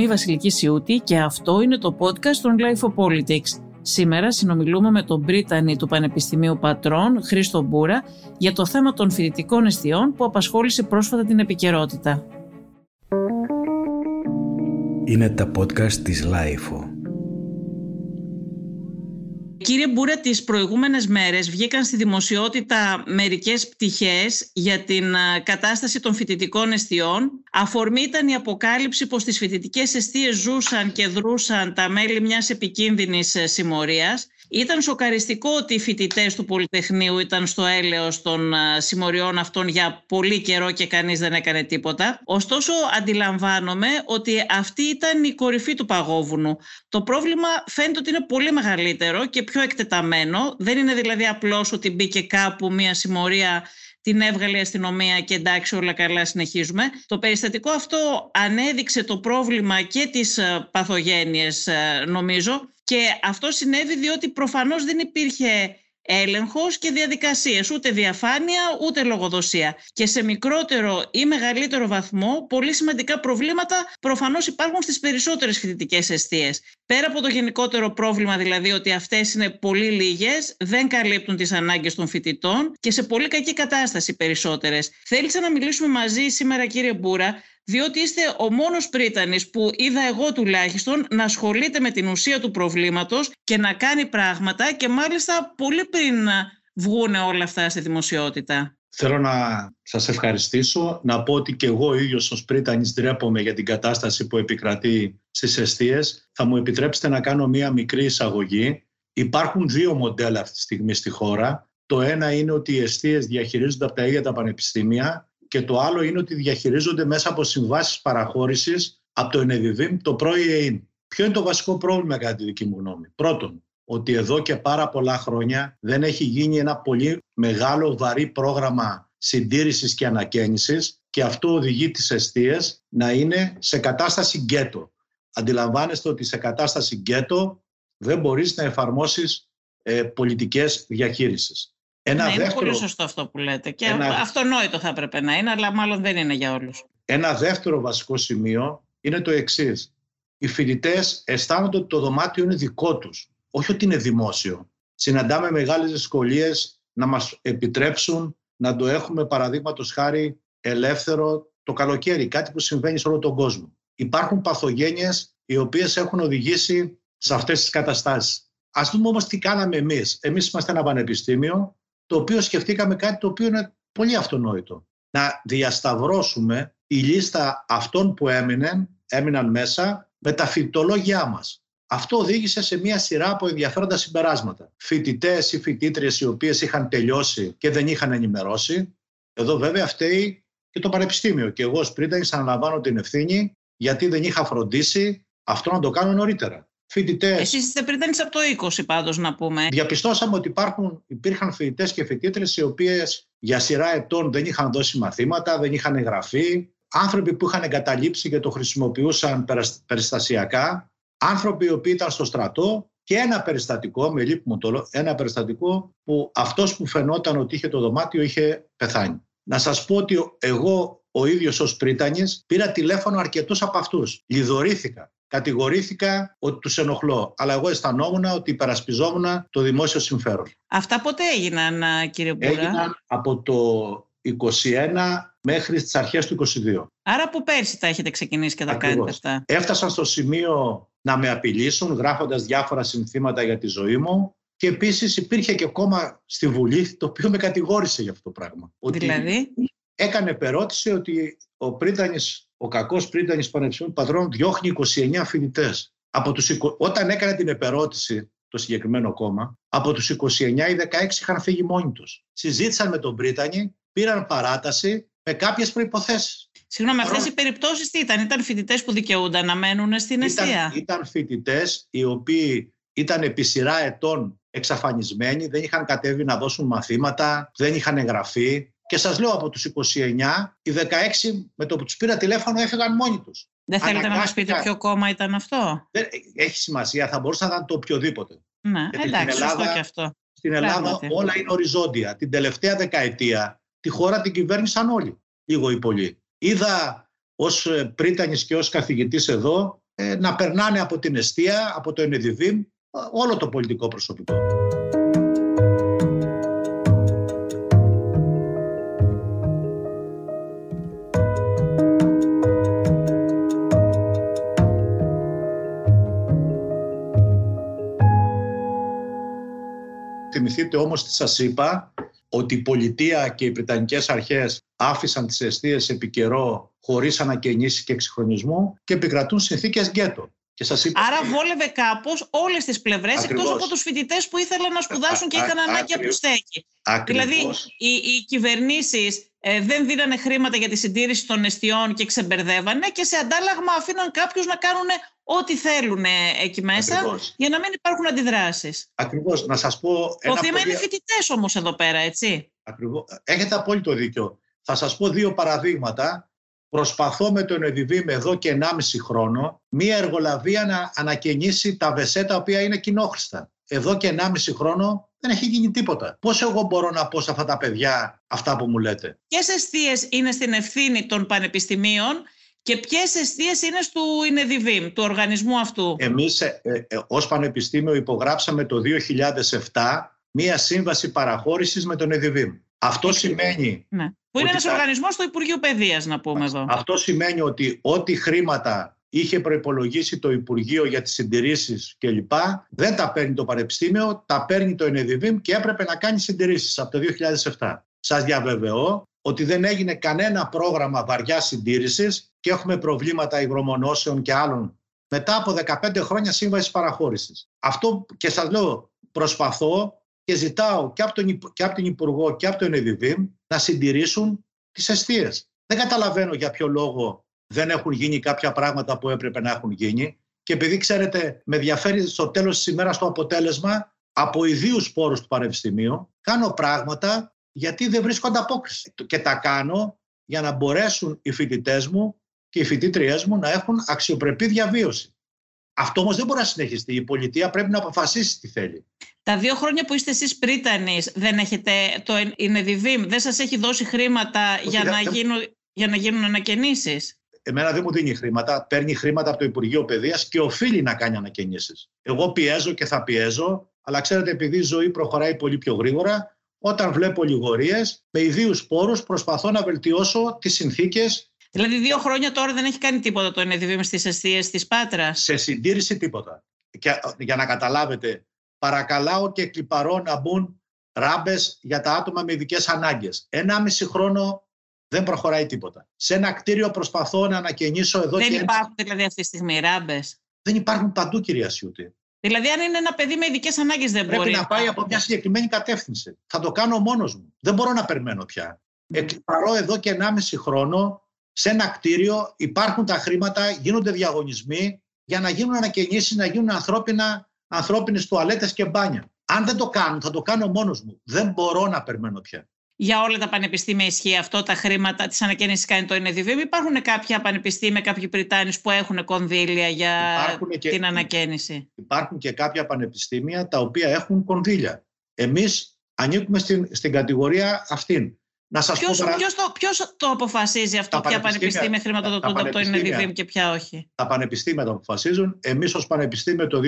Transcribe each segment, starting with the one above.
Είμαι η Βασιλικής Σιούτη και αυτό είναι το podcast των Life of Politics. Σήμερα συνομιλούμε με τον Πρίτανη του Πανεπιστημίου Πατρών, Χρήστο Μπούρα, για το θέμα των φοιτητικών εστιών που απασχόλησε πρόσφατα την επικαιρότητα. Είναι τα podcast της Life Κύριε Μπούρα, τις προηγούμενες μέρες βγήκαν στη δημοσιότητα μερικές πτυχές για την κατάσταση των φοιτητικών εστιών. Αφορμή ήταν η αποκάλυψη πως στις φοιτητικές εστίες ζούσαν και δρούσαν τα μέλη μιας επικίνδυνης ε, συμμορίας ήταν σοκαριστικό ότι οι φοιτητές του Πολυτεχνείου ήταν στο έλεος των συμμοριών αυτών για πολύ καιρό και κανείς δεν έκανε τίποτα. Ωστόσο αντιλαμβάνομαι ότι αυτή ήταν η κορυφή του παγόβουνου. Το πρόβλημα φαίνεται ότι είναι πολύ μεγαλύτερο και πιο εκτεταμένο. Δεν είναι δηλαδή απλώς ότι μπήκε κάπου μια συμμορία την έβγαλε η αστυνομία και εντάξει όλα καλά συνεχίζουμε. Το περιστατικό αυτό ανέδειξε το πρόβλημα και τις παθογένειες νομίζω και αυτό συνέβη διότι προφανώς δεν υπήρχε έλεγχος και διαδικασίες, ούτε διαφάνεια ούτε λογοδοσία. Και σε μικρότερο ή μεγαλύτερο βαθμό πολύ σημαντικά προβλήματα προφανώς υπάρχουν στις περισσότερες φοιτητικές αιστείες. Πέρα από το γενικότερο πρόβλημα δηλαδή ότι αυτές είναι πολύ λίγες, δεν καλύπτουν τις ανάγκες των φοιτητών και σε πολύ κακή κατάσταση περισσότερες. Θέλησα να μιλήσουμε μαζί σήμερα κύριε Μπούρα διότι είστε ο μόνος πρίτανης που είδα εγώ τουλάχιστον να ασχολείται με την ουσία του προβλήματος και να κάνει πράγματα και μάλιστα πολύ πριν βγουν όλα αυτά στη δημοσιότητα. Θέλω να σας ευχαριστήσω, να πω ότι και εγώ ίδιος ως πρίτανης ντρέπομαι για την κατάσταση που επικρατεί στις αιστείες. Θα μου επιτρέψετε να κάνω μία μικρή εισαγωγή. Υπάρχουν δύο μοντέλα αυτή τη στιγμή στη χώρα. Το ένα είναι ότι οι αιστείες διαχειρίζονται από τα ίδια τα πανεπιστήμια και το άλλο είναι ότι διαχειρίζονται μέσα από συμβάσεις παραχώρησης από το ΕΝΕΔΙΔΙΜ, το ΠΡΟΙΕΙΝ. Ποιο είναι το βασικό πρόβλημα κατά τη δική μου γνώμη; Πρώτον, ότι εδώ και πάρα πολλά χρόνια δεν έχει γίνει ένα πολύ μεγάλο βαρύ πρόγραμμα συντήρησης και ανακαίνησης και αυτό οδηγεί τις αιστείες να είναι σε κατάσταση γκέτο. Αντιλαμβάνεστε ότι σε κατάσταση γκέτο δεν μπορείς να εφαρμόσεις ε, πολιτικές διαχείρισης. Ένα ναι, είναι πολύ σωστό αυτό που λέτε και ένα... αυτονόητο θα έπρεπε να είναι, αλλά μάλλον δεν είναι για όλους. Ένα δεύτερο βασικό σημείο είναι το εξής. Οι φοιτητές αισθάνονται ότι το δωμάτιο είναι δικό τους, όχι ότι είναι δημόσιο. Συναντάμε μεγάλες δυσκολίες να μας επιτρέψουν να το έχουμε παραδείγματος χάρη ελεύθερο το καλοκαίρι, κάτι που συμβαίνει σε όλο τον κόσμο. Υπάρχουν παθογένειες οι οποίες έχουν οδηγήσει σε αυτές τις καταστάσεις. Ας δούμε όμως τι κάναμε εμείς. Εμείς είμαστε ένα πανεπιστήμιο το οποίο σκεφτήκαμε κάτι το οποίο είναι πολύ αυτονόητο. Να διασταυρώσουμε η λίστα αυτών που έμειναν, έμειναν μέσα με τα φοιτολόγια μας. Αυτό οδήγησε σε μια σειρά από ενδιαφέροντα συμπεράσματα. Φοιτητές ή φοιτήτριες οι οποίες είχαν τελειώσει και δεν είχαν ενημερώσει. Εδώ βέβαια φταίει και το Πανεπιστήμιο. Και εγώ ως πρίτανη αναλαμβάνω την ευθύνη γιατί δεν είχα φροντίσει αυτό να το κάνω νωρίτερα φοιτητές. Εσείς είστε πρίτανη από το 20, πάντως να πούμε. Διαπιστώσαμε ότι υπάρχουν, υπήρχαν φοιτητές και φοιτήτρες οι οποίες για σειρά ετών δεν είχαν δώσει μαθήματα, δεν είχαν εγγραφεί. Άνθρωποι που είχαν εγκαταλείψει και το χρησιμοποιούσαν περιστασιακά. Άνθρωποι οι οποίοι ήταν στο στρατό και ένα περιστατικό, με λείπει το ένα περιστατικό που αυτός που φαινόταν ότι είχε το δωμάτιο είχε πεθάνει. Να σας πω ότι εγώ ο ίδιος ως πρίτανης πήρα τηλέφωνο αρκετούς από αυτούς. Λιδωρήθηκα κατηγορήθηκα ότι τους ενοχλώ. Αλλά εγώ αισθανόμουν ότι υπερασπιζόμουν το δημόσιο συμφέρον. Αυτά πότε έγιναν, κύριε Μπούρα; Έγιναν από το 21 μέχρι τις αρχές του 22. Άρα από πέρσι τα έχετε ξεκινήσει και τα κάνετε αυτά. Έφτασαν στο σημείο να με απειλήσουν γράφοντας διάφορα συνθήματα για τη ζωή μου και επίσης υπήρχε και κόμμα στη Βουλή το οποίο με κατηγόρησε για αυτό το πράγμα. Δηλαδή; έκανε περώτηση ότι ο πρίτανης ο κακός πρίτανη Πανεπιστημίου Πατρών διώχνει 29 φοιτητές. Όταν έκανε την επερώτηση το συγκεκριμένο κόμμα, από τους 29 οι 16 είχαν φύγει μόνοι τους. Συζήτησαν με τον Πρίτανη, πήραν παράταση με κάποιες προποθέσει. Συγγνώμη, αυτές οι περιπτώσεις τι ήταν, ήταν φοιτητές που δικαιούνταν να μένουν στην αιστεία. Ήταν, ήταν φοιτητές οι οποίοι ήταν επί σειρά ετών εξαφανισμένοι, δεν είχαν κατέβει να δώσουν μαθήματα, δεν είχαν εγγραφεί, και σας λέω από τους 29, οι 16 με το που τους πήρα τηλέφωνο έφυγαν μόνοι τους. Δεν θέλετε να μας πείτε ποιο κόμμα ήταν αυτό; Δεν, έχει σημασία, θα μπορούσε να ήταν το οποιοδήποτε. Ναι, Γιατί εντάξει, στην Ελλάδα, και αυτό. Στην Ελλάδα όλα είναι οριζόντια. Την τελευταία δεκαετία τη χώρα την κυβέρνησαν όλοι, λίγο ή πολύ. Είδα ως ε, πρίτανης και ως καθηγητής εδώ ε, να περνάνε από την αιστεία, από το ΕΝΕΔΙΒΙΜ, όλο το πολιτικό προσωπικό. Θυμηθείτε όμως τι σας είπα, ότι η πολιτεία και οι Βρετανικές αρχές άφησαν τις αιστείες επί καιρό χωρίς ανακαινήσεις και εξυγχρονισμού και επικρατούν συνθήκες γκέτο. Και σας είπα... Άρα βόλευε κάπως όλες τις πλευρές εκτός από τους φοιτητές που ήθελαν να σπουδάσουν και είχαν ανάγκη από στέκη. Δηλαδή, οι, οι κυβερνήσεις ε, δεν δίνανε χρήματα για τη συντήρηση των εστιών και ξεμπερδεύανε και σε αντάλλαγμα αφήναν κάποιους να κάνουν ό,τι θέλουν εκεί μέσα για να μην υπάρχουν αντιδράσεις. Ακριβώς. Να σας πω. Το θέμα είναι φοιτητές όμως εδώ πέρα, έτσι. Ακριβώς. Έχετε απόλυτο δίκιο. Θα σας πω δύο παραδείγματα Προσπαθώ με τον ΕΔΙΒΙΜ εδώ και 1,5 χρόνο μία εργολαβία να ανακαινήσει τα βεσέ τα οποία είναι κοινόχρηστα. Εδώ και 1,5 χρόνο δεν έχει γίνει τίποτα. Πώς εγώ μπορώ να πω σε αυτά τα παιδιά αυτά που μου λέτε; Ποιες αιστείε είναι στην ευθύνη των πανεπιστημίων και ποιες αιστείε είναι του ΙΝΕΔΙΒΙΜ, του οργανισμού αυτού; Εμείς ε, ε, ως Πανεπιστήμιο υπογράψαμε το 2007 μία σύμβαση παραχώρησης με τον ΕΔΙΒΙΜ. Αυτό σημαίνει. Ναι. Που είναι ένας οργανισμός του Υπουργείου Παιδείας, να πούμε εδώ. Αυτό σημαίνει ότι ό,τι χρήματα είχε προπολογίσει το Υπουργείο για τις συντηρήσεις κλπ. Δεν τα παίρνει το Πανεπιστήμιο, τα παίρνει το ΕΝΕΔΙΒΙΜ και έπρεπε να κάνει συντηρήσεις από το 2007. Σας διαβεβαιώ ότι δεν έγινε κανένα πρόγραμμα βαριά συντήρησης και έχουμε προβλήματα υγρομονώσεων και άλλων μετά από 15 χρόνια σύμβασης παραχώρησης. Αυτό και σας λέω, προσπαθώ και ζητάω και από, τον, και από την Υπουργό και από τον ΕΔΙΒΙΜ να συντηρήσουν τις αιστείες. Δεν καταλαβαίνω για ποιο λόγο δεν έχουν γίνει κάποια πράγματα που έπρεπε να έχουν γίνει και επειδή ξέρετε με ενδιαφέρει στο τέλος της ημέρας το αποτέλεσμα από ιδίους πόρους του Πανεπιστημίου κάνω πράγματα γιατί δεν βρίσκω ανταπόκριση και τα κάνω για να μπορέσουν οι φοιτητές μου και οι φοιτήτριές μου να έχουν αξιοπρεπή διαβίωση. Αυτό όμως δεν μπορεί να συνεχιστεί. Η πολιτεία πρέπει να αποφασίσει τι θέλει. Τα δύο χρόνια που είστε εσείς πρίτανη, δεν έχετε το ΕΝΕΔΙΒΙΜ, δεν σας έχει δώσει χρήματα για, να γίνουν, για να γίνουν ανακαινήσεις; Εμένα δεν μου δίνει χρήματα. Παίρνει χρήματα από το Υπουργείο Παιδείας και οφείλει να κάνει ανακαινήσεις. Εγώ πιέζω και θα πιέζω, αλλά ξέρετε, επειδή η ζωή προχωράει πολύ πιο γρήγορα, όταν βλέπω λιγορίες, με ιδίους πόρους προσπαθώ να βελτιώσω τις συνθήκες Δηλαδή, δύο χρόνια τώρα δεν έχει κάνει τίποτα το ΕΝΕΔΙΒΙΜ στις αιστείες της Πάτρας. Σε συντήρηση τίποτα. Και, για να καταλάβετε, παρακαλάω και κλιπαρώ να μπουν ράμπες για τα άτομα με ειδικές ανάγκες. Ένα μισή χρόνο δεν προχωράει τίποτα. Σε ένα κτίριο προσπαθώ να ανακαινήσω εδώ δεν και. Δεν υπάρχουν δηλαδή αυτή τη στιγμή ράμπες; Δεν υπάρχουν παντού, κυρία Σιούτη. Δηλαδή, αν είναι ένα παιδί με ειδικές ανάγκες, δεν Πρέπει μπορεί. Πρέπει να πάει από μια συγκεκριμένη κατεύθυνση. Θα το κάνω μόνος μου. Δεν μπορώ να περιμένω πια. Εκλυπαρώ εδώ και 1,5 χρόνο σε ένα κτίριο, υπάρχουν τα χρήματα, γίνονται διαγωνισμοί για να γίνουν ανακαινήσεις, να γίνουν ανθρώπινα, ανθρώπινες τουαλέτες και μπάνια. Αν δεν το κάνουν, θα το κάνω μόνος μου. Δεν μπορώ να περιμένω πια. Για όλα τα πανεπιστήμια ισχύει αυτό, τα χρήματα τη ανακαίνιση κάνει το ΕΝΕΔΙΒ. Υπάρχουν κάποια πανεπιστήμια, κάποιοι Πριτάνοι που έχουν κονδύλια για και, την ανακαίνιση; Υπάρχουν και κάποια πανεπιστήμια τα οποία έχουν κονδύλια. Εμείς ανήκουμε στην, στην κατηγορία αυτήν. Να σας ποιος, πω ποιος, το, ποιος το αποφασίζει αυτό, ποια πανεπιστήμια χρηματοδοτούνται από το ΕΝΕΔΙΒ και ποια όχι; Τα πανεπιστήμια το αποφασίζουν. Εμείς ως πανεπιστήμιο το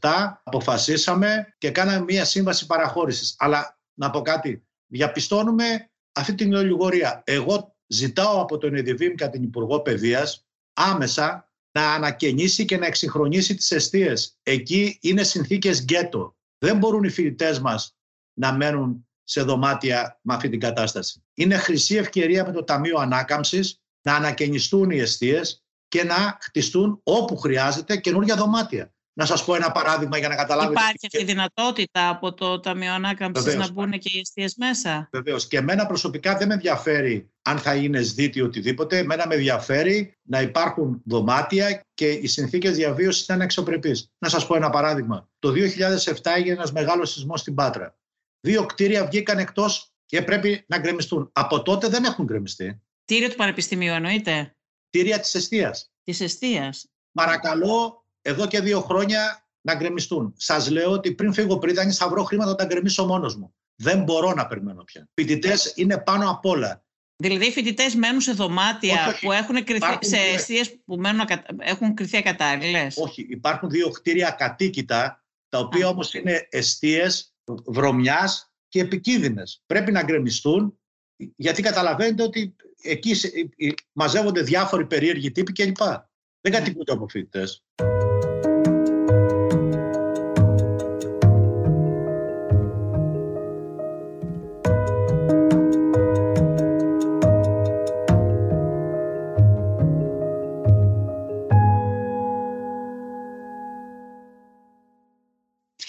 2007 αποφασίσαμε και κάναμε μία σύμβαση παραχώρησης. Αλλά να πω κάτι, διαπιστώνουμε αυτή την ολιγορία. Εγώ ζητάω από τον ΕΔΙΒΙΜ και την Υπουργό Παιδείας άμεσα να ανακαινήσει και να εξυγχρονίσει τις αιστείες. Εκεί είναι συνθήκες γκέτο. Δεν μπορούν οι φοιτητές μας να μένουν σε δωμάτια με αυτή την κατάσταση. Είναι χρυσή ευκαιρία με το Ταμείο Ανάκαμψης να ανακαινιστούν οι αιστείες και να χτιστούν όπου χρειάζεται καινούργια δωμάτια. Να σας πω ένα παράδειγμα για να καταλάβετε. Υπάρχει αυτή η δυνατότητα από το Ταμείο Ανάκαμψης να μπουν και οι αιστείες μέσα; Βεβαίως. Και εμένα προσωπικά δεν με ενδιαφέρει αν θα είναι σδίτη οτιδήποτε. Εμένα με ενδιαφέρει να υπάρχουν δωμάτια και οι συνθήκες διαβίωσης να είναι αξιοπρεπεί. Να σας πω ένα παράδειγμα. Το 2007 έγινε ένας μεγάλος σεισμός στην Πάτρα. Δύο κτίρια βγήκαν εκτός και πρέπει να γκρεμιστούν. Από τότε δεν έχουν γκρεμιστεί. Κτίριο του Πανεπιστημίου εννοείται. Κτίρια της αιστεία. Της αιστεία. Παρακαλώ εδώ και δύο χρόνια να γκρεμιστούν. Σας λέω ότι πριν φύγω πριν θα βρω χρήματα να τα γκρεμίσω μόνος μου. Δεν μπορώ να περιμένω πια. Φοιτητές είναι πάνω απ' όλα. Δηλαδή οι φοιτητές μένουν σε δωμάτια όχι, όχι. που έχουν κρυθεί, σε αιστείες που μένουν, έχουν κρυθεί ακατάλληλες; Όχι, υπάρχουν δύο κτίρια κατοίκητα, τα οποία όμως είναι αιστείες βρωμιάς και επικίνδυνες. Πρέπει να γκρεμιστούν, γιατί καταλαβαίνετε ότι εκεί μαζεύονται διάφοροι περίεργοι τύποι κλπ. Δεν ναι. κατοικούνται από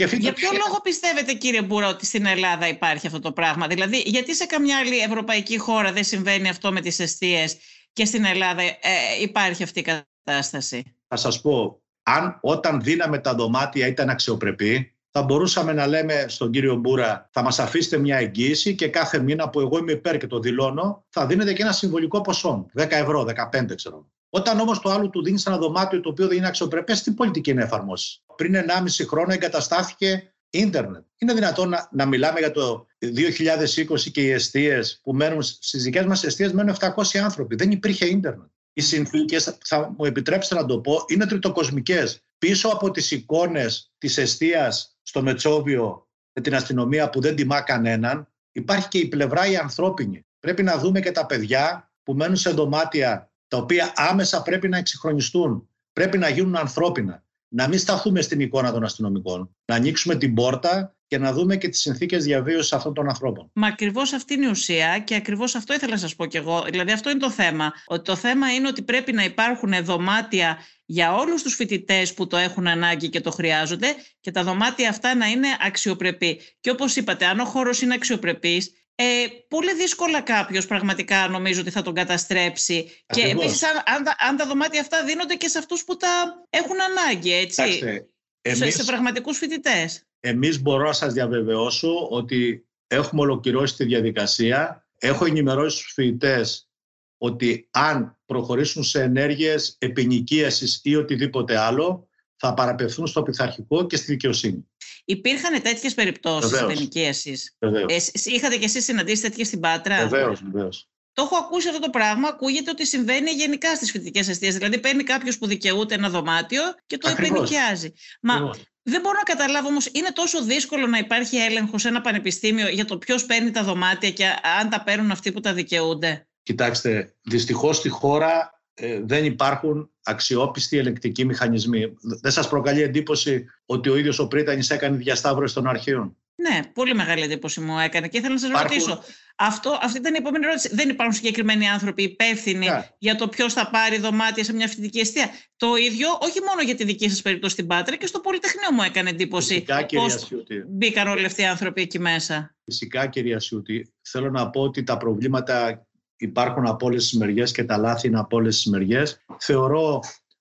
φοιτητέ. Για ποιο λόγο πιστεύετε κύριε Μπούρα ότι στην Ελλάδα υπάρχει αυτό το πράγμα; Δηλαδή γιατί σε καμιά άλλη ευρωπαϊκή χώρα δεν συμβαίνει αυτό με τις αιστείες και στην Ελλάδα ε, υπάρχει αυτή η κατάσταση; Θα σας πω, αν όταν δίναμε τα δωμάτια ήταν αξιοπρεπή, θα μπορούσαμε να λέμε στον κύριο Μπούρα θα μας αφήσετε μια εγγύηση και κάθε μήνα που εγώ είμαι υπέρ και το δηλώνω θα δίνετε και ένα συμβολικό ποσό, 10 ευρώ, 15 ξέρω. Όταν όμως το άλλο του δίνεις ένα δωμάτιο το οποίο δεν είναι αξιοπρεπές, τι πολιτική να εφαρμόσεις; Πριν 1,5 χρόνο εγκαταστάθηκε ίντερνετ. Είναι δυνατόν να, να μιλάμε για το 2020 και οι αιστείες που μένουν στις δικές μας αιστείες μένουν 700 άνθρωποι. Δεν υπήρχε ίντερνετ. Οι συνθήκες, θα μου επιτρέψετε να το πω, είναι τριτοκοσμικές. Πίσω από τις εικόνες της αιστείας στο Μετσόβιο με την αστυνομία που δεν τιμά κανέναν, υπάρχει και η πλευρά η ανθρώπινη. Πρέπει να δούμε και τα παιδιά που μένουν σε δωμάτια τα οποία άμεσα πρέπει να εξυγχρονιστούν, πρέπει να γίνουν ανθρώπινα. Να μην σταθούμε στην εικόνα των αστυνομικών. Να ανοίξουμε την πόρτα και να δούμε και τις συνθήκες διαβίωσης αυτών των ανθρώπων. Μα ακριβώς αυτή είναι η ουσία και ακριβώς αυτό ήθελα να σας πω κι εγώ. Δηλαδή, αυτό είναι το θέμα. Ότι το θέμα είναι ότι πρέπει να υπάρχουν δωμάτια για όλους τους φοιτητές που το έχουν ανάγκη και το χρειάζονται και τα δωμάτια αυτά να είναι αξιοπρεπή. Και όπως είπατε, αν ο χώρος είναι αξιοπρεπής, ε, πολύ δύσκολα κάποιος πραγματικά νομίζω ότι θα τον καταστρέψει. Ακριβώς. Και επίσης, αν, αν, αν, τα δωμάτια αυτά δίνονται και σε αυτούς που τα έχουν ανάγκη, έτσι. Κοιτάξτε, εμείς, σε, σε πραγματικούς φοιτητές. Εμείς μπορώ να σας διαβεβαιώσω ότι έχουμε ολοκληρώσει τη διαδικασία. Έχω ενημερώσει του φοιτητές ότι αν προχωρήσουν σε ενέργειες επινοικίασης ή οτιδήποτε άλλο, θα παραπευθούν στο πειθαρχικό και στη δικαιοσύνη. Υπήρχαν τέτοιες περιπτώσεις ενοικίαση. Ε, είχατε κι εσείς συναντήσει τέτοιες στην Πάτρα; Βεβαίως, βεβαίως. Το έχω ακούσει αυτό το πράγμα. Ακούγεται ότι συμβαίνει γενικά στις φοιτητικές αιστείες. Δηλαδή, παίρνει κάποιος που δικαιούται ένα δωμάτιο και το επενοικιάζει. Μα δεν μπορώ να καταλάβω όμως, είναι τόσο δύσκολο να υπάρχει έλεγχος σε ένα πανεπιστήμιο για το ποιος παίρνει τα δωμάτια και αν τα παίρνουν αυτοί που τα δικαιούνται; Κοιτάξτε, δυστυχώς στη χώρα ε, δεν υπάρχουν αξιόπιστοι ελεκτικοί μηχανισμοί. Δεν σας προκαλεί εντύπωση ότι ο ίδιος ο Πρίτανης έκανε διασταύρωση των αρχείων; Ναι, πολύ μεγάλη εντύπωση μου έκανε και ήθελα να σας υπάρχουν... ρωτήσω. Αυτό, αυτή ήταν η επόμενη ερώτηση. Δεν υπάρχουν συγκεκριμένοι άνθρωποι υπεύθυνοι yeah. για το ποιος θα πάρει δωμάτια σε μια φοιτητική αιστεία; Το ίδιο, όχι μόνο για τη δική σας περίπτωση στην Πάτρα, και στο Πολυτεχνείο μου έκανε εντύπωση. Πώς μπήκαν όλοι αυτοί οι άνθρωποι εκεί μέσα. Φυσικά, κυρία Σιούτη. Θέλω να πω ότι τα προβλήματα υπάρχουν από όλες τις μεριές και τα λάθη είναι από όλες τις μεριές. Θεωρώ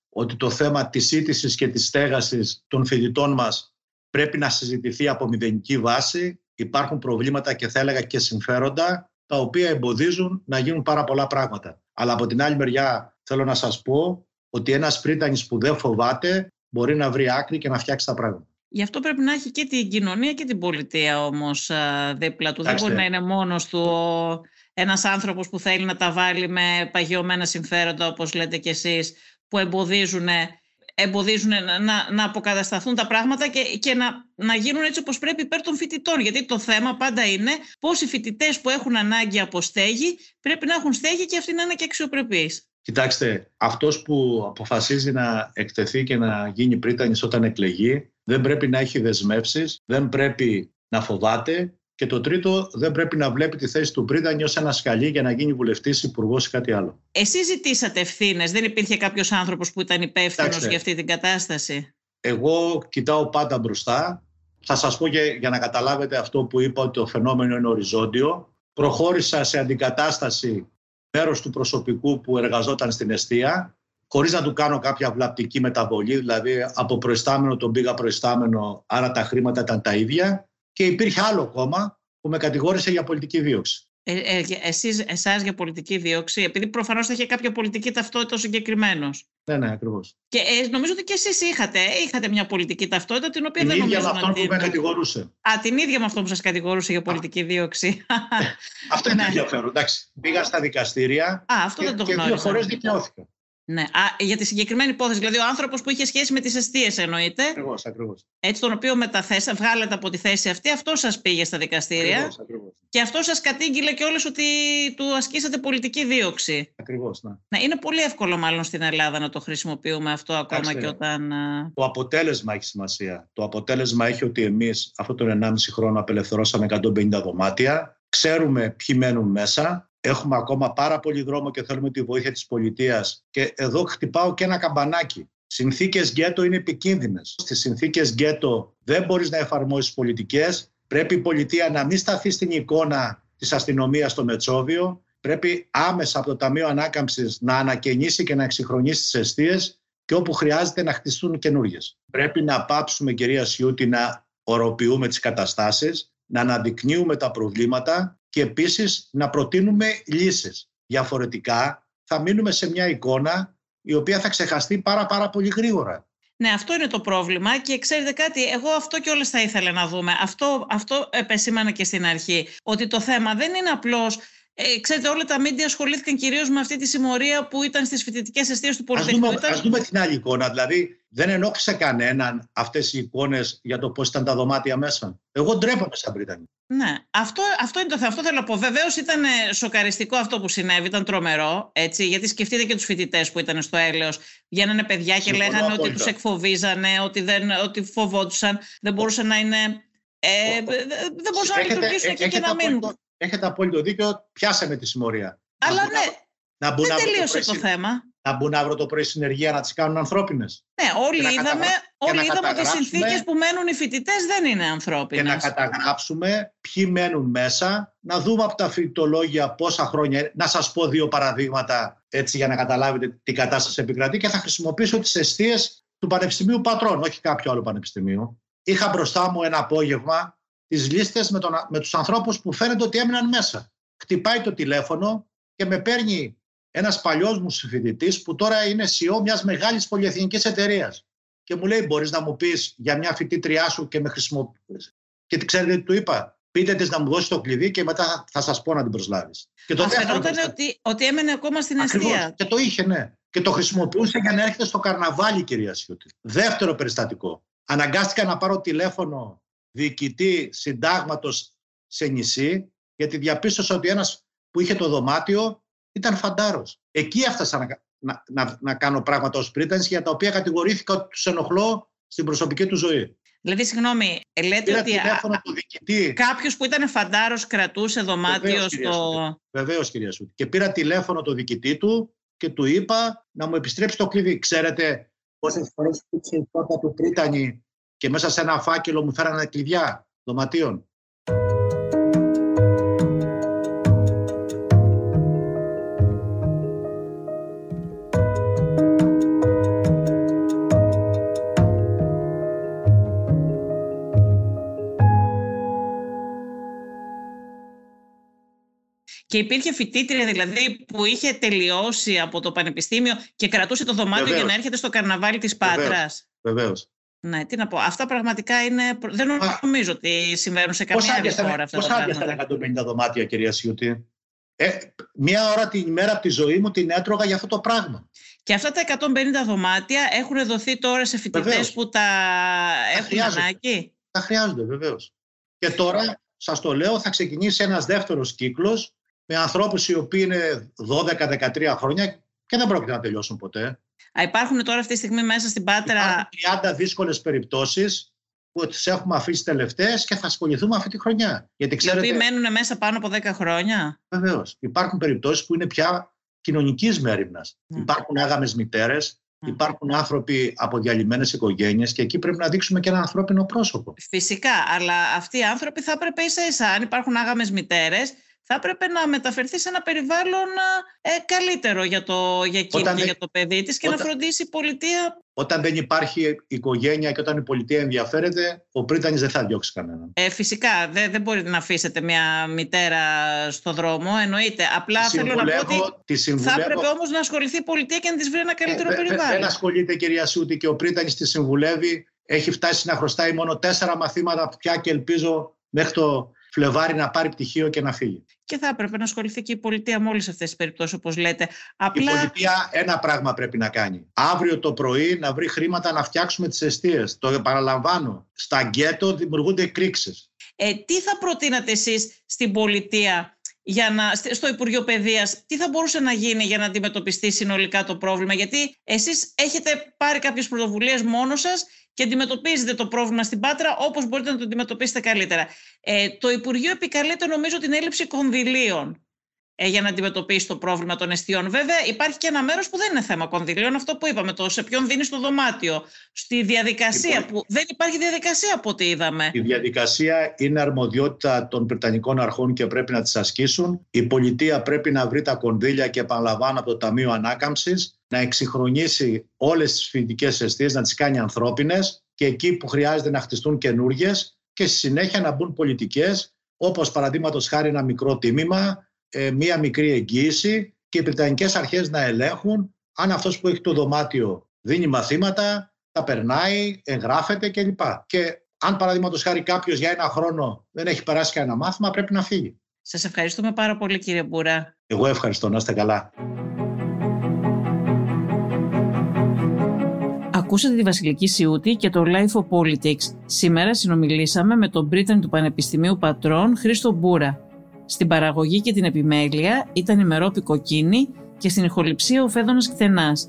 ότι το θέμα της σύντησης και της στέγασης των φοιτητών μας πρέπει να συζητηθεί από μηδενική βάση. Υπάρχουν προβλήματα και θα έλεγα και συμφέροντα τα οποία εμποδίζουν να γίνουν πάρα πολλά πράγματα. Αλλά από την άλλη μεριά θέλω να σας πω ότι ένας πρίτανης που δεν φοβάται μπορεί να βρει άκρη και να φτιάξει τα πράγματα. Γι' αυτό πρέπει να έχει και την κοινωνία και την πολιτεία όμως δίπλα του. Δεν μπορεί να είναι μόνος του ένας άνθρωπος που θέλει να τα βάλει με παγιωμένα συμφέροντα, όπως λέτε κι εσείς, που εμποδίζουν, εμποδίζουν να, να, να αποκατασταθούν τα πράγματα και, και να, να γίνουν έτσι όπως πρέπει υπέρ των φοιτητών. Γιατί το θέμα πάντα είναι πώς οι φοιτητές που έχουν ανάγκη από στέγη πρέπει να έχουν στέγη και αυτοί να είναι και αξιοπρεπείς. Κοιτάξτε, αυτός που αποφασίζει να εκτεθεί και να γίνει πρίτανης όταν εκλεγεί, δεν πρέπει να έχει δεσμεύσεις, δεν πρέπει να φοβάται και το τρίτο, δεν πρέπει να βλέπει τη θέση του Πρίτανη ω ένα σκαλί για να γίνει βουλευτής, υπουργός ή κάτι άλλο. Εσείς ζητήσατε ευθύνες. Δεν υπήρχε κάποιος άνθρωπος που ήταν υπεύθυνος για αυτή την κατάσταση; Εγώ κοιτάω πάντα μπροστά. Θα σας πω για, για να καταλάβετε αυτό που είπα ότι το φαινόμενο είναι οριζόντιο. Προχώρησα σε αντικατάσταση μέρος του προσωπικού που εργαζόταν στην αιστεία, χωρίς να του κάνω κάποια βλαπτική μεταβολή, δηλαδή από προϊστάμενο τον πήγα προϊστάμενο, άρα τα χρήματα ήταν τα ίδια και υπήρχε άλλο κόμμα που με κατηγόρησε για πολιτική δίωξη. Ε, ε, εσείς, εσάς για πολιτική δίωξη, επειδή προφανώς θα είχε κάποια πολιτική ταυτότητα ο συγκεκριμένος. Ναι, ναι, ακριβώς. Και ε, νομίζω ότι και εσείς είχατε, είχατε μια πολιτική ταυτότητα την οποία την δεν ίδια νομίζω με αυτόν να που με κατηγορούσε. Α, την ίδια με αυτό που σας κατηγορούσε για πολιτική δίωξη. Αυτό είναι Ναι. ενδιαφέρον. Εντάξει, πήγα στα δικαστήρια Α, αυτό και, δεν το και δύο γνώριζα. φορές δικαιώθηκα. Ναι. Α, για τη συγκεκριμένη υπόθεση, δηλαδή ο άνθρωπος που είχε σχέση με τις αιστείες εννοείται, Ακριβώς, ακριβώς. έτσι τον οποίο μεταθέσα, βγάλετε από τη θέση αυτή, αυτό σας πήγε στα δικαστήρια και αυτό σας κατήγγειλε και όλες ότι του ασκήσατε πολιτική δίωξη. Ακριβώς, ναι. Ναι, είναι πολύ εύκολο μάλλον στην Ελλάδα να το χρησιμοποιούμε αυτό ακόμα Εντάξει. και όταν... α, Το αποτέλεσμα έχει σημασία. Το αποτέλεσμα έχει ότι εμείς αυτό τον 1,5 χρόνο απελευθερώσαμε 150 δωμάτια. Ξέρουμε ποιοι μένουν μέσα. Έχουμε ακόμα πάρα πολύ δρόμο και θέλουμε τη βοήθεια της πολιτείας. Και εδώ χτυπάω και ένα καμπανάκι. Συνθήκες γκέτο είναι επικίνδυνες. Στις συνθήκες γκέτο δεν μπορείς να εφαρμόσεις πολιτικές. Πρέπει η πολιτεία να μην σταθεί στην εικόνα της αστυνομίας στο Μετσόβιο. Πρέπει άμεσα από το Ταμείο Ανάκαμψης να ανακαινήσει και να εξυγχρονίσει τις αιστείες και όπου χρειάζεται να χτιστούν καινούριε. Πρέπει να πάψουμε, κυρία Σιούτη, να οροποιούμε τις καταστάσεις, να αναδεικνύουμε τα προβλήματα και επίσης να προτείνουμε λύσεις. Διαφορετικά θα μείνουμε σε μια εικόνα η οποία θα ξεχαστεί πάρα πάρα πολύ γρήγορα. Ναι, αυτό είναι το πρόβλημα και ξέρετε κάτι, εγώ αυτό και όλες θα ήθελα να δούμε. Αυτό, αυτό επεσήμανα και στην αρχή, ότι το θέμα δεν είναι απλώς ε, ξέρετε, όλα τα μίντια ασχολήθηκαν κυρίως με αυτή τη συμμορία που ήταν στις φοιτητικές αιστείες του Ας Πολυτεχνείου. δούμε, Ήταν- ας δούμε την άλλη εικόνα. Δηλαδή, δεν ενόχλησε κανέναν αυτές οι εικόνες για το πώς ήταν τα δωμάτια μέσα. Εγώ ντρέπομαι σαν Βρετανή. Ναι, αυτό, αυτό είναι το θέμα. Αυτό θέλω να πω. Βεβαίως ήταν ε, σοκαριστικό αυτό που συνέβη, ήταν τρομερό. Έτσι, γιατί σκεφτείτε και τους φοιτητές που ήταν στο έλεος. Βγαίνανε παιδιά και Συμφωνώ λέγανε ότι απόλυτα. τους εκφοβίζανε, ότι, δεν, ότι φοβόντουσαν, δεν μπορούσαν να είναι. Ε, Ο- δε- δε- δεν μπορούσαν να λειτουργήσουν εκεί και να μείνουν. Απόλυτο, έχετε απόλυτο δίκιο. Πιάσαμε τη συμμορία. Αλλά Να μπουν ναι, αύριο- να μπουν δεν αύριο τελείωσε πρωί το συν- θέμα. να μπουν αύριο το πρωί συνεργεία να τις κάνουν ανθρώπινες. Ναι, όλοι Και να είδαμε, καταγρα- και όλοι να είδαμε ότι οι καταγράψουμε- συνθήκες που μένουν οι φοιτητές δεν είναι Και ανθρώπινες. να καταγράψουμε ποιοι μένουν μέσα, να δούμε από τα φοιτητολόγια πόσα χρόνια. είναι. Να σας πω δύο παραδείγματα έτσι για να καταλάβετε τι κατάσταση επικρατεί και θα χρησιμοποιήσω τις αιστείες του Πανεπιστημίου Πατρών, όχι κάποιο άλλο πανεπιστημίου. Είχα μπροστά μου ένα απόγευμα τις λίστες με, τον, με τους ανθρώπους που φαίνεται ότι έμειναν μέσα. Χτυπάει το τηλέφωνο και με παίρνει ένας παλιός μου συμφοιτητής που τώρα είναι CEO μιας μεγάλης πολυεθνικής εταιρείας. Και μου λέει μπορείς να μου πεις για μια φοιτήτριά σου και με χρησιμοποιείς. Και τι ξέρετε τι του είπα; Πείτε της να μου δώσεις το κλειδί και μετά θα- θα σας πω να την προσλάβεις. Και δεύτερο Αφαινόταν περιστατικό- ότι, ότι έμενε ακόμα στην Ακριβώς. αιστεία. Και το είχε, ναι. Και το χρησιμοποιούσε για να έρχεται στο καρναβάλι, κυρία Σιούτη. Δεύτερο περιστατικό. Αναγκάστηκα να πάρω τηλέφωνο διοικητή συντάγματος σε νησί, γιατί διαπίστωσα ότι ένας που είχε το δωμάτιο ήταν φαντάρος. Εκεί έφτασα να, να, να, να κάνω πράγματα ως πρίτανση για τα οποία κατηγορήθηκα ότι τους ενοχλώ στην προσωπική τους ζωή. Δηλαδή, συγγνώμη, λέτε Πήρα ότι α- τηλέφωνο του διοικητή. κάποιος που ήταν φαντάρος κρατούσε δωμάτιο Βεβαίως, κυρία στο. Βεβαίως, κυρία Σούτη. Και πήρα τηλέφωνο το διοικητή του και του είπα να μου επιστρέψει το κλειδί. Ξέρετε πόσες φορές χτύπησε η πόρτα του Πρίτανη και μέσα σε ένα φάκελο μου φέρανε κλειδιά δωματίων. Και υπήρχε φοιτήτρια δηλαδή που είχε τελειώσει από το πανεπιστήμιο και κρατούσε το δωμάτιο Βεβαίως. για να έρχεται στο καρναβάλι της Πάτρας. Βεβαίως. Ναι, τι να πω. Αυτά πραγματικά είναι. Δεν νομίζω ότι συμβαίνουν σε καμία άλλη χώρα αυτά Πώ τα άδειασαν πράγματα. 150 δωμάτια, κυρία Σιούτη; Ε, μία ώρα την ημέρα από τη ζωή μου την έτρωγα για αυτό το πράγμα. Και αυτά τα 150 δωμάτια έχουν δοθεί τώρα σε φοιτητές Βεβαίως. που τα έχουν χρειάζονται. ανάγκη; Τα χρειάζονται βεβαίως. Και τώρα, σας το λέω, θα ξεκινήσει ένας δεύτερος κύκλος με ανθρώπους οι οποίοι είναι 12-13 χρόνια και δεν πρόκειται να τελειώσουν ποτέ. Α, υπάρχουν τώρα αυτή τη στιγμή μέσα στην Πάτρα. Υπάρχουν 30 δύσκολες περιπτώσεις που τις έχουμε αφήσει τελευταίες και θα ασχοληθούμε αυτή τη χρονιά. Γιατί Οι οποίοι ξέρετε, μένουν μέσα πάνω από 10 χρόνια. βεβαίως, υπάρχουν περιπτώσεις που είναι πια κοινωνικής μέρημνας. Ναι. Υπάρχουν άγαμες μητέρες, Ναι. υπάρχουν άνθρωποι από διαλυμένες οικογένειες και εκεί πρέπει να δείξουμε και ένα ανθρώπινο πρόσωπο. Φυσικά, αλλά αυτοί οι άνθρωποι θα έπρεπε ίσα ίσα, αν υπάρχουν άγαμες μητέρες, θα έπρεπε να μεταφερθεί σε ένα περιβάλλον ε, καλύτερο για το, για εκείνη και για το παιδί της και να φροντίσει η πολιτεία όταν δεν υπάρχει οικογένεια και όταν η πολιτεία ενδιαφέρεται, ο πρίτανης δεν θα διώξει κανέναν. Ε, φυσικά, δεν, δεν μπορείτε να αφήσετε μια μητέρα στο δρόμο, εννοείται. Απλά θέλω να πω ότι θα έπρεπε όμως να ασχοληθεί η πολιτεία και να της βρει ένα καλύτερο ε, περιβάλλον. Δεν ασχολείται κυρία Σούτη και ο πρίτανης τη συμβουλεύει. Έχει φτάσει να χρωστάει μόνο τέσσερα μαθήματα πια και ελπίζω μέχρι το Φλεβάρι να πάρει πτυχίο και να φύγει. Και θα έπρεπε να ασχοληθεί και η πολιτεία με όλες αυτές τις περιπτώσεις, όπως λέτε. Απλά... Η πολιτεία ένα πράγμα πρέπει να κάνει. Αύριο το πρωί να βρει χρήματα να φτιάξουμε τις αιστείες. Το επαναλαμβάνω. Στα γκέτο δημιουργούνται εκρήξεις. Ε, τι θα προτείνατε εσείς στην πολιτεία για να, στο Υπουργείο Παιδείας, τι θα μπορούσε να γίνει για να αντιμετωπιστεί συνολικά το πρόβλημα; Γιατί εσείς έχετε πάρει κάποιες πρωτοβουλίες μόνος σας και αντιμετωπίζετε το πρόβλημα στην Πάτρα όπως μπορείτε να το αντιμετωπίσετε καλύτερα. Ε, το Υπουργείο επικαλείται νομίζω την έλλειψη κονδυλίων ε, για να αντιμετωπίσει το πρόβλημα των εστιών. Βέβαια, υπάρχει και ένα μέρος που δεν είναι θέμα κονδυλίων, αυτό που είπαμε, το σε ποιον δίνεις το δωμάτιο. Στη διαδικασία, λοιπόν, που δεν υπάρχει διαδικασία από ό,τι είδαμε. Η διαδικασία είναι αρμοδιότητα των Βρετανικών Αρχών και πρέπει να τις ασκήσουν. Η πολιτεία πρέπει να βρει τα κονδύλια και επαναλαμβάνω από το Ταμείο Ανάκαμψης, να εξυγχρονίσει όλες τις φοιτητικές αιστείες, να τις κάνει ανθρώπινες και εκεί που χρειάζεται να χτιστούν καινούργιες και στη συνέχεια να μπουν πολιτικές, όπως παραδείγματος χάρη ένα μικρό τίμημα, ε, μία μικρή εγγύηση και οι Βρετανικές αρχές να ελέγχουν αν αυτός που έχει το δωμάτιο δίνει μαθήματα, τα περνάει, εγγράφεται κλπ. Και αν παραδείγματος χάρη κάποιος για ένα χρόνο δεν έχει περάσει κανένα μάθημα, πρέπει να φύγει. Σας ευχαριστούμε πάρα πολύ κύριε Μπούρα. Εγώ ευχαριστώ. Να είστε καλά. Ακούσατε τη Βασιλική Σιούτη και το Life of Politics. Σήμερα συνομιλήσαμε με τον Μπρίταν του Πανεπιστημίου Πατρών Χρήστο Μπούρα. Στην παραγωγή και την επιμέλεια ήταν η Μερόπη Κοκκίνη και στην ηχοληψία ο Φέδωνας Κθενάς.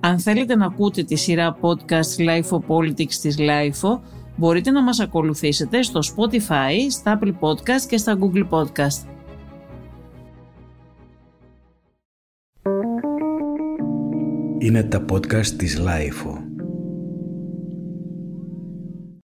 Αν θέλετε να ακούτε τη σειρά podcast Life of Politics της Life μπορείτε να μας ακολουθήσετε στο Spotify, στα Apple Podcast και στα Google Podcast. Είναι τα podcast της Life